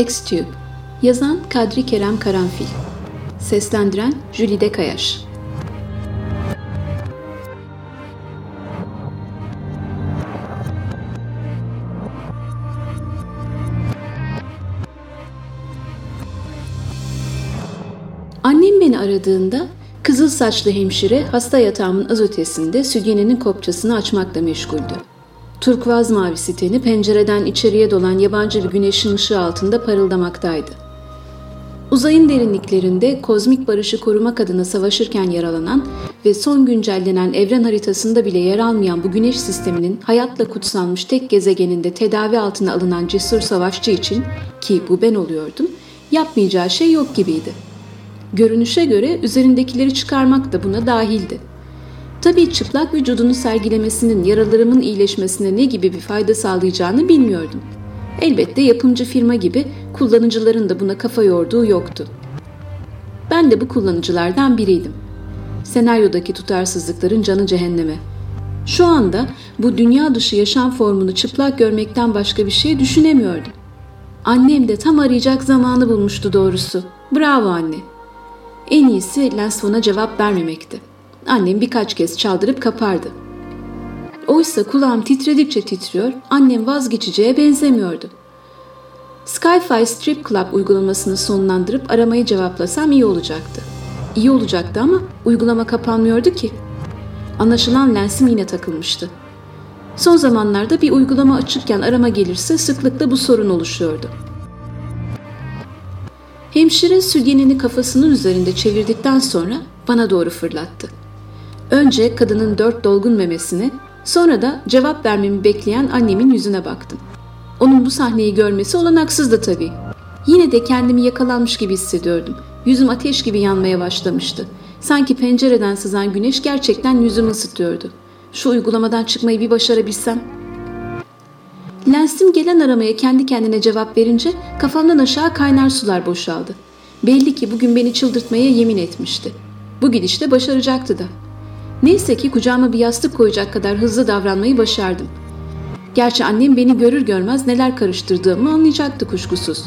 X-Tube Yazan Kadri Kerem Karanfil. Seslendiren Jülide Kayaş Annem beni aradığında kızıl saçlı hemşire hasta yatağımın az ötesinde sütyenenin kopçasını açmakla meşguldü. Turkuaz mavisi teni pencereden içeriye dolan yabancı bir güneşin ışığı altında parıldamaktaydı. Uzayın derinliklerinde kozmik barışı korumak adına savaşırken yaralanan ve son güncellenen evren haritasında bile yer almayan bu güneş sisteminin hayatla kutsanmış tek gezegeninde tedavi altına alınan cesur savaşçı için ki bu ben oluyordum, yapmayacağı şey yok gibiydi. Görünüşe göre üzerindekileri çıkarmak da buna dahildi. Tabii çıplak vücudunu sergilemesinin yaralarımın iyileşmesine ne gibi bir fayda sağlayacağını bilmiyordum. Elbette yapımcı firma gibi kullanıcıların da buna kafa yorduğu yoktu. Ben de bu kullanıcılardan biriydim. Senaryodaki tutarsızlıkların canı cehenneme. Şu anda bu dünya dışı yaşam formunu çıplak görmekten başka bir şey düşünemiyordum. Annem de tam arayacak zamanı bulmuştu doğrusu. Bravo anne. En iyisi Lensfon'a cevap vermemekti. Annem birkaç kez çaldırıp kapardı. Oysa kulağım titredikçe titriyor, annem vazgeçeceğe benzemiyordu. Skyfi Strip Club uygulamasını sonlandırıp aramayı cevaplasam iyi olacaktı. İyi olacaktı ama uygulama kapanmıyordu ki. Anlaşılan lensim yine takılmıştı. Son zamanlarda bir uygulama açıkken arama gelirse sıklıkla bu sorun oluşuyordu. Hemşire sütyenini kafasının üzerinde çevirdikten sonra bana doğru fırlattı. Önce kadının dört dolgun memesine, sonra da cevap vermemi bekleyen annemin yüzüne baktım. Onun bu sahneyi görmesi olanaksızdı tabii. Yine de kendimi yakalanmış gibi hissediyordum. Yüzüm ateş gibi yanmaya başlamıştı. Sanki pencereden sızan güneş gerçekten yüzümü ısıtıyordu. Şu uygulamadan çıkmayı bir başarabilsem. Lensim gelen aramaya kendi kendine cevap verince kafamdan aşağı kaynar sular boşaldı. Belli ki bugün beni çıldırtmaya yemin etmişti. Bu gidişte başaracaktı da. Neyse ki kucağıma bir yastık koyacak kadar hızlı davranmayı başardım. Gerçi annem beni görür görmez neler karıştırdığımı anlayacaktı kuşkusuz.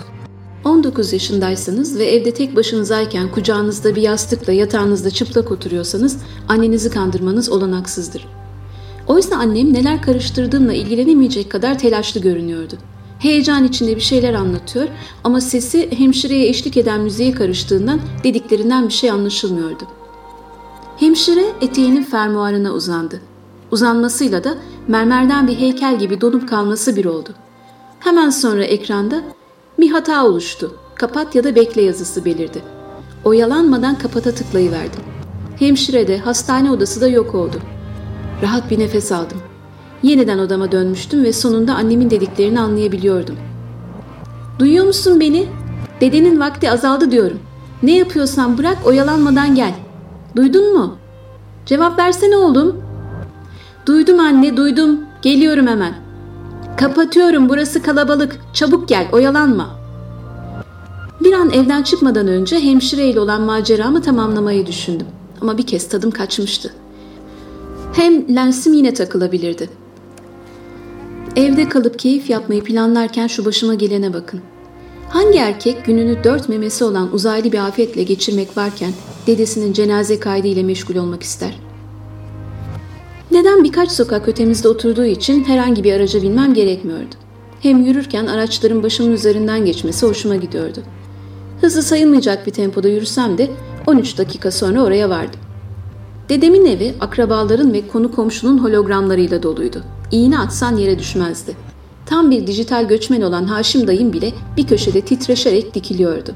19 yaşındaysanız ve evde tek başınızayken kucağınızda bir yastıkla yatağınızda çıplak oturuyorsanız annenizi kandırmanız olanaksızdır. Oysa annem neler karıştırdığımla ilgilenemeyecek kadar telaşlı görünüyordu. Heyecan içinde bir şeyler anlatıyor ama sesi hemşireye eşlik eden müziğe karıştığından dediklerinden bir şey anlaşılmıyordu. Hemşire eteğinin fermuarına uzandı. Uzanmasıyla da mermerden bir heykel gibi donup kalması bir oldu. Hemen sonra ekranda bir hata oluştu. Kapat ya da bekle yazısı belirdi. Oyalanmadan kapata tıklayıverdim. Hemşire de hastane odası da yok oldu. Rahat bir nefes aldım. Yeniden odama dönmüştüm ve sonunda annemin dediklerini anlayabiliyordum. Duyuyor musun beni? Dedenin vakti azaldı diyorum. Ne yapıyorsan bırak oyalanmadan gel. Duydun mu? Cevap versene oğlum. Duydum anne duydum. Geliyorum hemen. Kapatıyorum burası kalabalık. Çabuk gel oyalanma. Bir an evden çıkmadan önce hemşireyle olan maceramı tamamlamayı düşündüm. Ama bir kez tadım kaçmıştı. Hem lensim yine takılabilirdi. Evde kalıp keyif yapmayı planlarken şu başıma gelene bakın. Hangi erkek gününü dört memesi olan uzaylı bir afetle geçirmek varken dedesinin cenaze kaydı ile meşgul olmak ister? Neden birkaç sokak ötemizde oturduğu için herhangi bir araca binmem gerekmiyordu. Hem yürürken araçların başımın üzerinden geçmesi hoşuma gidiyordu. Hızlı sayılmayacak bir tempoda yürüsem de 13 dakika sonra oraya vardım. Dedemin evi akrabaların ve konu komşunun hologramlarıyla doluydu. İğne atsan yere düşmezdi. Tam bir dijital göçmen olan Haşim dayım bile bir köşede titreşerek dikiliyordu.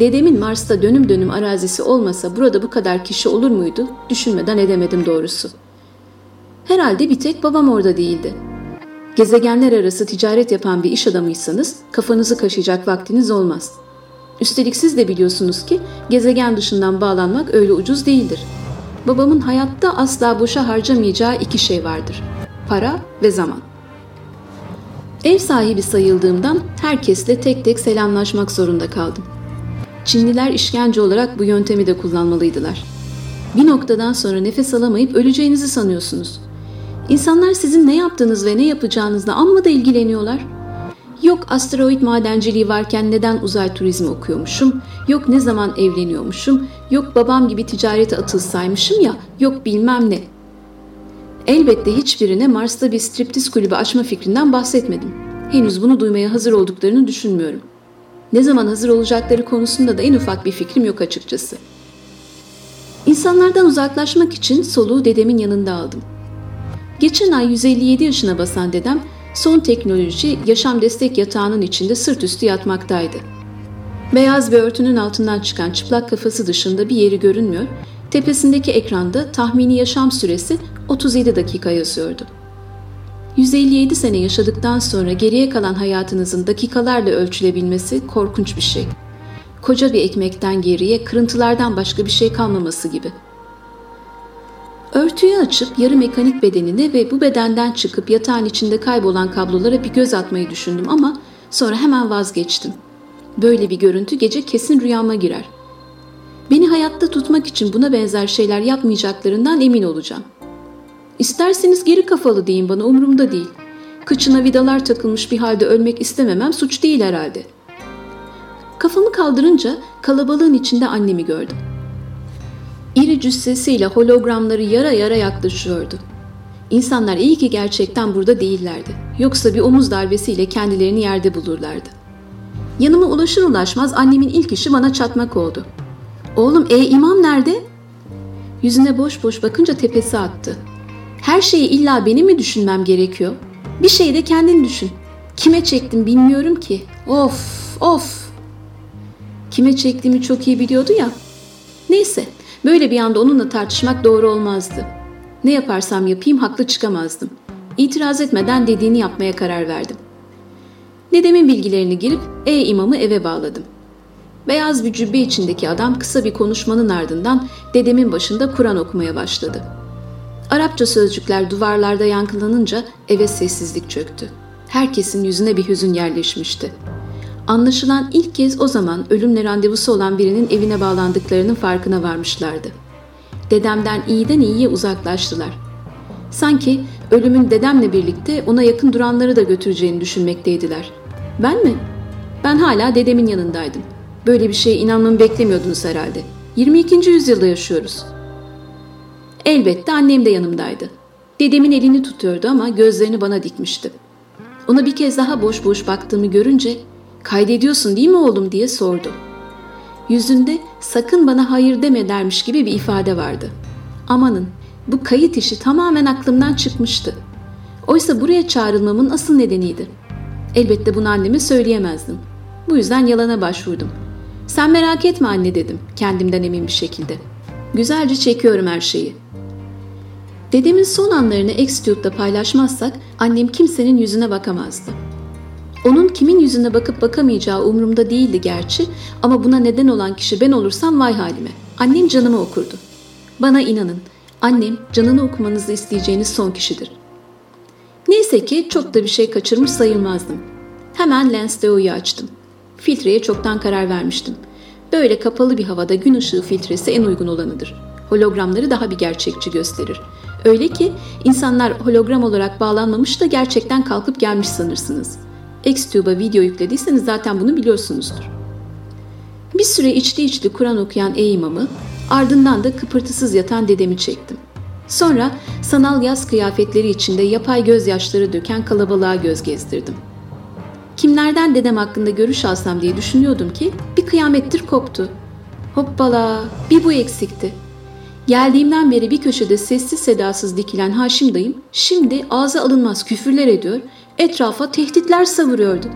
Dedemin Mars'ta dönüm dönüm arazisi olmasa burada bu kadar kişi olur muydu düşünmeden edemedim doğrusu. Herhalde bir tek babam orada değildi. Gezegenler arası ticaret yapan bir iş adamıysanız kafanızı kaşıyacak vaktiniz olmaz. Üstelik siz de biliyorsunuz ki gezegen dışından bağlanmak öyle ucuz değildir. Babamın hayatta asla boşa harcamayacağı iki şey vardır. Para ve zaman. Ev sahibi sayıldığımdan herkesle tek tek selamlaşmak zorunda kaldım. Çinliler işkence olarak bu yöntemi de kullanmalıydılar. Bir noktadan sonra nefes alamayıp öleceğinizi sanıyorsunuz. İnsanlar sizin ne yaptığınız ve ne yapacağınızla amma da ilgileniyorlar. Yok asteroid madenciliği varken neden uzay turizmi okuyormuşum, yok ne zaman evleniyormuşum, yok babam gibi ticarete atılsaymışım ya, yok bilmem ne. Elbette hiçbirine Mars'ta bir striptiz kulübü açma fikrinden bahsetmedim. Henüz bunu duymaya hazır olduklarını düşünmüyorum. Ne zaman hazır olacakları konusunda da en ufak bir fikrim yok açıkçası. İnsanlardan uzaklaşmak için soluğu dedemin yanında aldım. Geçen ay 157 yaşına basan dedem son teknoloji yaşam destek yatağının içinde sırt üstü yatmaktaydı. Beyaz bir örtünün altından çıkan çıplak kafası dışında bir yeri görünmüyor, tepesindeki ekranda tahmini yaşam süresi 37 dakika yazıyordu. 157 sene yaşadıktan sonra geriye kalan hayatınızın dakikalarla ölçülebilmesi korkunç bir şey. Koca bir ekmekten geriye kırıntılardan başka bir şey kalmaması gibi. Örtüyü açıp yarı mekanik bedenine ve bu bedenden çıkıp yatağın içinde kaybolan kablolara bir göz atmayı düşündüm ama sonra hemen vazgeçtim. Böyle bir görüntü gece kesin rüyama girer. Beni hayatta tutmak için buna benzer şeyler yapmayacaklarından emin olacağım. İsterseniz geri kafalı deyin bana umurumda değil. Kıçına vidalar takılmış bir halde ölmek istememem suç değil herhalde. Kafamı kaldırınca kalabalığın içinde annemi gördüm. İri cüssesiyle hologramları yara yara yaklaşıyordu. İnsanlar iyi ki gerçekten burada değillerdi. Yoksa bir omuz darbesiyle kendilerini yerde bulurlardı. Yanıma ulaşır ulaşmaz annemin ilk işi bana çatmak oldu. Oğlum e imam nerede? Yüzüne boş boş bakınca tepesi attı. Her şeyi illa benim mi düşünmem gerekiyor? Bir şeyi de kendin düşün. Kime çektim bilmiyorum ki. Of of. Kime çektiğimi çok iyi biliyordu ya. Neyse böyle bir anda onunla tartışmak doğru olmazdı. Ne yaparsam yapayım haklı çıkamazdım. İtiraz etmeden dediğini yapmaya karar verdim. Dedemin bilgilerini girip E imamı eve bağladım. Beyaz bir cübbe içindeki adam kısa bir konuşmanın ardından dedemin başında Kur'an okumaya başladı. Arapça sözcükler duvarlarda yankılanınca eve sessizlik çöktü. Herkesin yüzüne bir hüzün yerleşmişti. Anlaşılan ilk kez o zaman ölümle randevusu olan birinin evine bağlandıklarının farkına varmışlardı. Dedemden iyiden iyiye uzaklaştılar. Sanki ölümün dedemle birlikte ona yakın duranları da götüreceğini düşünmekteydiler. Ben mi? Ben hala dedemin yanındaydım. Böyle bir şeye inanmamı beklemiyordunuz herhalde. 22. yüzyılda yaşıyoruz. Elbette annem de yanımdaydı. Dedemin elini tutuyordu ama gözlerini bana dikmişti. Ona bir kez daha boş boş baktığımı görünce kaydediyorsun değil mi oğlum diye sordu. Yüzünde sakın bana hayır deme dermiş gibi bir ifade vardı. Amanın bu kayıt işi tamamen aklımdan çıkmıştı. Oysa buraya çağrılmamın asıl nedeniydi. Elbette bunu anneme söyleyemezdim. Bu yüzden yalana başvurdum. Sen merak etme anne dedim kendimden emin bir şekilde. Güzelce çekiyorum her şeyi. Dedemin son anlarını Xtube'da paylaşmazsak annem kimsenin yüzüne bakamazdı. Onun kimin yüzüne bakıp bakamayacağı umurumda değildi gerçi ama buna neden olan kişi ben olursam vay halime. Annem canımı okurdu. Bana inanın, annem canını okumanızı isteyeceğiniz son kişidir. Neyse ki çok da bir şey kaçırmış sayılmazdım. Hemen Lens Deo'yu açtım. Filtreye çoktan karar vermiştim. Böyle kapalı bir havada gün ışığı filtresi en uygun olanıdır. Hologramları daha bir gerçekçi gösterir. Öyle ki insanlar hologram olarak bağlanmamış da gerçekten kalkıp gelmiş sanırsınız. Xtube'a video yüklediyseniz zaten bunu biliyorsunuzdur. Bir süre içli içli Kur'an okuyan ey imamı, ardından da kıpırtısız yatan dedemi çektim. Sonra sanal yaz kıyafetleri içinde yapay gözyaşları döken kalabalığa göz gezdirdim. Kimlerden dedem hakkında görüş alsam diye düşünüyordum ki bir kıyamettir koptu. Hoppala bir bu eksikti. Geldiğimden beri bir köşede sessiz sedasız dikilen Haşim dayım şimdi ağza alınmaz küfürler ediyor, etrafa tehditler savuruyordu.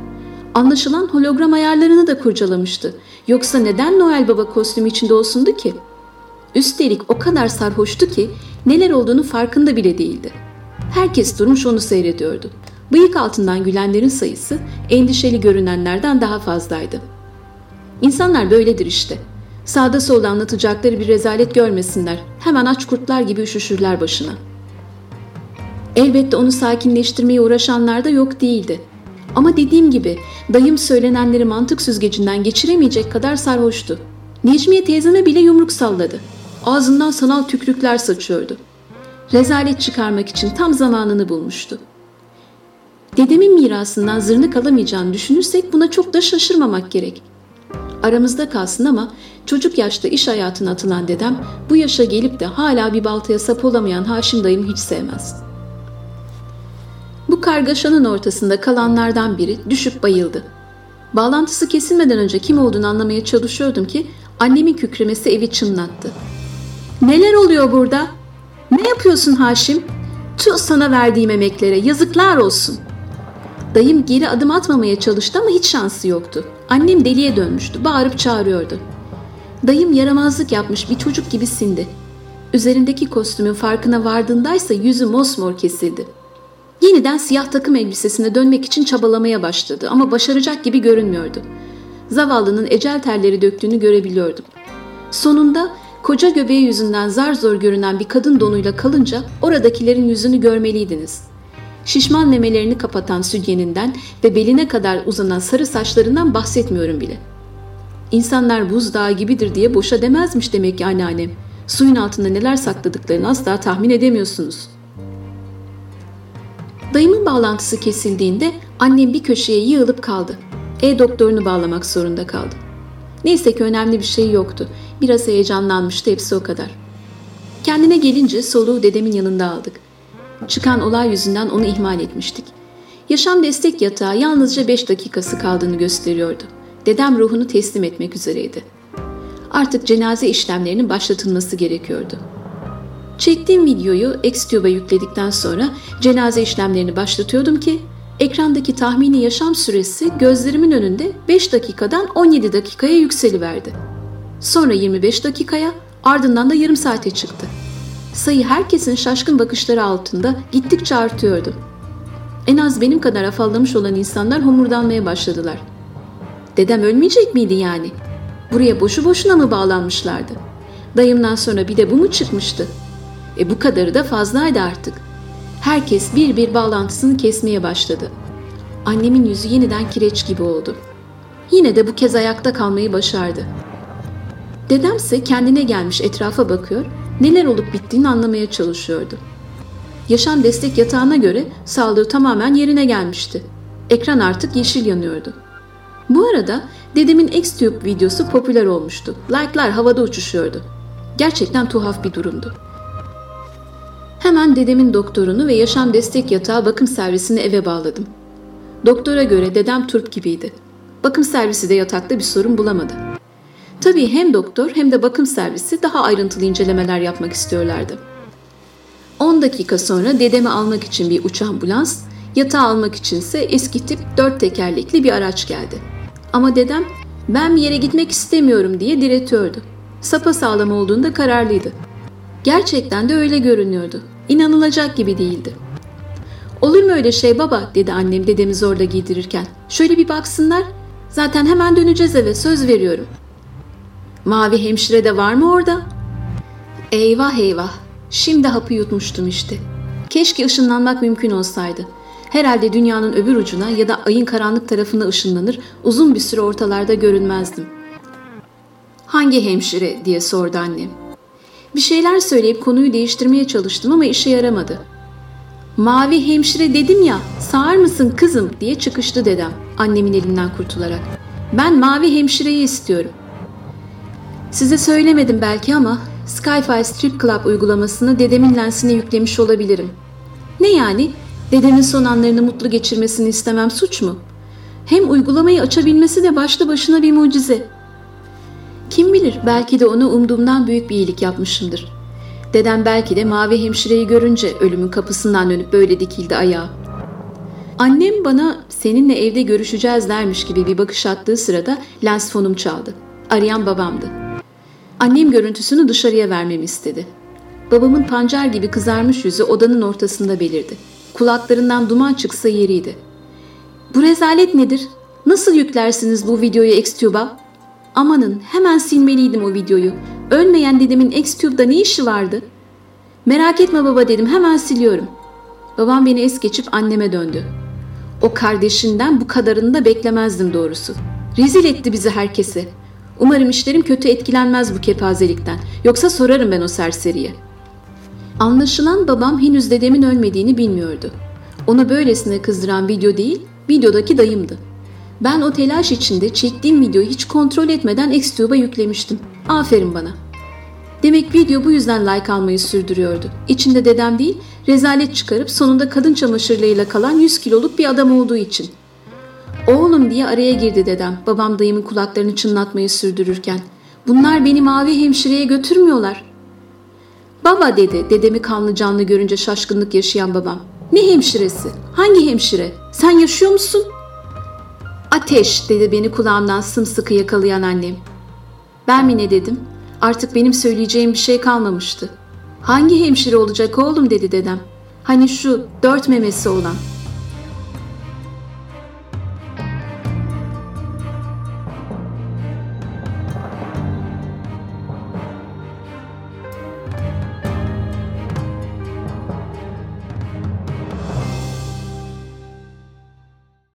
Anlaşılan hologram ayarlarını da kurcalamıştı. Yoksa neden Noel Baba kostümü içinde olsundu ki? Üstelik o kadar sarhoştu ki neler olduğunu farkında bile değildi. Herkes durmuş onu seyrediyordu. Bıyık altından gülenlerin sayısı endişeli görünenlerden daha fazlaydı. İnsanlar böyledir işte. Sağda solda anlatacakları bir rezalet görmesinler. Hemen aç kurtlar gibi üşüşürler başına. Elbette onu sakinleştirmeye uğraşanlar da yok değildi. Ama dediğim gibi dayım söylenenleri mantık süzgecinden geçiremeyecek kadar sarhoştu. Necmiye teyzeme bile yumruk salladı. Ağzından sanal tükrükler saçıyordu. Rezalet çıkarmak için tam zamanını bulmuştu. Dedemin mirasından zırnık alamayacağını düşünürsek buna çok da şaşırmamak gerek. Aramızda kalsın ama çocuk yaşta iş hayatına atılan dedem bu yaşa gelip de hala bir baltaya sap olamayan Haşim dayımı hiç sevmez. Bu kargaşanın ortasında kalanlardan biri düşüp bayıldı. Bağlantısı kesilmeden önce kim olduğunu anlamaya çalışıyordum ki annemin kükremesi evi çınlattı. Neler oluyor burada? Ne yapıyorsun Haşim? Tüh sana verdiğim emeklere yazıklar olsun. Dayım geri adım atmamaya çalıştı ama hiç şansı yoktu. Annem deliye dönmüştü, bağırıp çağırıyordu. Dayım yaramazlık yapmış bir çocuk gibi sindi. Üzerindeki kostümün farkına vardığındaysa yüzü mosmor kesildi. Yeniden siyah takım elbisesine dönmek için çabalamaya başladı ama başaracak gibi görünmüyordu. Zavallının ecel terleri döktüğünü görebiliyordum. Sonunda koca göbeği yüzünden zar zor görünen bir kadın donuyla kalınca oradakilerin yüzünü görmeliydiniz. Şişman memelerini kapatan sütyeninden ve beline kadar uzanan sarı saçlarından bahsetmiyorum bile. İnsanlar buzdağı gibidir diye boşa demezmiş demek ki anneannem. Suyun altında neler sakladıklarını asla tahmin edemiyorsunuz.'' Dayımın bağlantısı kesildiğinde annem bir köşeye yığılıp kaldı. E-doktorunu bağlamak zorunda kaldı. Neyse ki önemli bir şey yoktu. Biraz heyecanlanmıştı hepsi o kadar. Kendine gelince soluğu dedemin yanında aldık. Çıkan olay yüzünden onu ihmal etmiştik. Yaşam destek yatağı yalnızca 5 dakikası kaldığını gösteriyordu. Dedem ruhunu teslim etmek üzereydi. Artık cenaze işlemlerinin başlatılması gerekiyordu. Çektiğim videoyu Xtube'a yükledikten sonra cenaze işlemlerini başlatıyordum ki ekrandaki tahmini yaşam süresi gözlerimin önünde 5 dakikadan 17 dakikaya yükseliverdi. Sonra 25 dakikaya ardından da yarım saate çıktı. Sayı herkesin şaşkın bakışları altında gittikçe artıyordu. En az benim kadar afallamış olan insanlar homurdanmaya başladılar. Dedem ölmeyecek miydi yani? Buraya boşu boşuna mı bağlanmışlardı? Dayımdan sonra bir de bu mu çıkmıştı?'' E bu kadarı da fazlaydı artık. Herkes bir bir bağlantısını kesmeye başladı. Annemin yüzü yeniden kireç gibi oldu. Yine de bu kez ayakta kalmayı başardı. Dedemse kendine gelmiş etrafa bakıyor, neler olup bittiğini anlamaya çalışıyordu. Yaşam destek yatağına göre sağlığı tamamen yerine gelmişti. Ekran artık yeşil yanıyordu. Bu arada dedemin X-Tube videosu popüler olmuştu. Like'lar havada uçuşuyordu. Gerçekten tuhaf bir durumdu. Hemen dedemin doktorunu ve yaşam destek yatağı bakım servisini eve bağladım. Doktora göre dedem turp gibiydi. Bakım servisi de yatakta bir sorun bulamadı. Tabii hem doktor hem de bakım servisi daha ayrıntılı incelemeler yapmak istiyorlardı. 10 dakika sonra dedemi almak için bir uç ambulans, yatağı almak içinse eski tip dört tekerlekli bir araç geldi. Ama dedem ben bir yere gitmek istemiyorum diye diretiyordu. Sapa sağlam olduğunda kararlıydı. Gerçekten de öyle görünüyordu. İnanılacak gibi değildi. Olur mu öyle şey baba dedi annem dedemi zorla giydirirken. Şöyle bir baksınlar. Zaten hemen döneceğiz eve söz veriyorum. Mavi hemşire de var mı orada? Eyvah eyvah. Şimdi hapı yutmuştum işte. Keşke ışınlanmak mümkün olsaydı. Herhalde dünyanın öbür ucuna ya da ayın karanlık tarafına ışınlanır, uzun bir süre ortalarda görünmezdim. Hangi hemşire diye sordu annem. Bir şeyler söyleyip konuyu değiştirmeye çalıştım ama işe yaramadı. Mavi hemşire dedim ya, sağır mısın kızım diye çıkıştı dedem annemin elinden kurtularak. Ben mavi hemşireyi istiyorum. Size söylemedim belki ama Skyfi Strip Club uygulamasını dedemin lensine yüklemiş olabilirim. Ne yani? Dedemin son anlarını mutlu geçirmesini istemem suç mu? Hem uygulamayı açabilmesi de başlı başına bir mucize. Kim bilir belki de ona umduğumdan büyük bir iyilik yapmışımdır. Dedem belki de mavi hemşireyi görünce ölümün kapısından dönüp böyle dikildi ayağa. Annem bana seninle evde görüşeceğiz dermiş gibi bir bakış attığı sırada lens fonum çaldı. Arayan babamdı. Annem görüntüsünü dışarıya vermemi istedi. Babamın pancar gibi kızarmış yüzü odanın ortasında belirdi. Kulaklarından duman çıksa yeriydi. Bu rezalet nedir? Nasıl yüklersiniz bu videoyu Xtube'a? Amanın hemen silmeliydim o videoyu. Ölmeyen dedemin X-Tube'da ne işi vardı? Merak etme baba dedim hemen siliyorum. Babam beni es geçip anneme döndü. O kardeşinden bu kadarını da beklemezdim doğrusu. Rezil etti bizi herkese. Umarım işlerim kötü etkilenmez bu kepazelikten. Yoksa sorarım ben o serseriye. Anlaşılan babam henüz dedemin ölmediğini bilmiyordu. Onu böylesine kızdıran video değil, videodaki dayımdı. Ben o telaş içinde çektiğim videoyu hiç kontrol etmeden Xtube'a yüklemiştim. Aferin bana. Demek video bu yüzden like almayı sürdürüyordu. İçinde dedem değil, rezalet çıkarıp sonunda kadın çamaşırlarıyla kalan 100 kiloluk bir adam olduğu için. Oğlum diye araya girdi dedem, babam dayımın kulaklarını çınlatmayı sürdürürken. Bunlar beni mavi hemşireye götürmüyorlar. Baba dedi, dedemi kanlı canlı görünce şaşkınlık yaşayan babam. Ne hemşiresi? Hangi hemşire? Sen yaşıyor musun? Ateş dedi beni kulağımdan sımsıkı yakalayan annem. Ben mi ne dedim? Artık benim söyleyeceğim bir şey kalmamıştı. Hangi hemşire olacak oğlum dedi dedem. Hani şu dört memesi olan.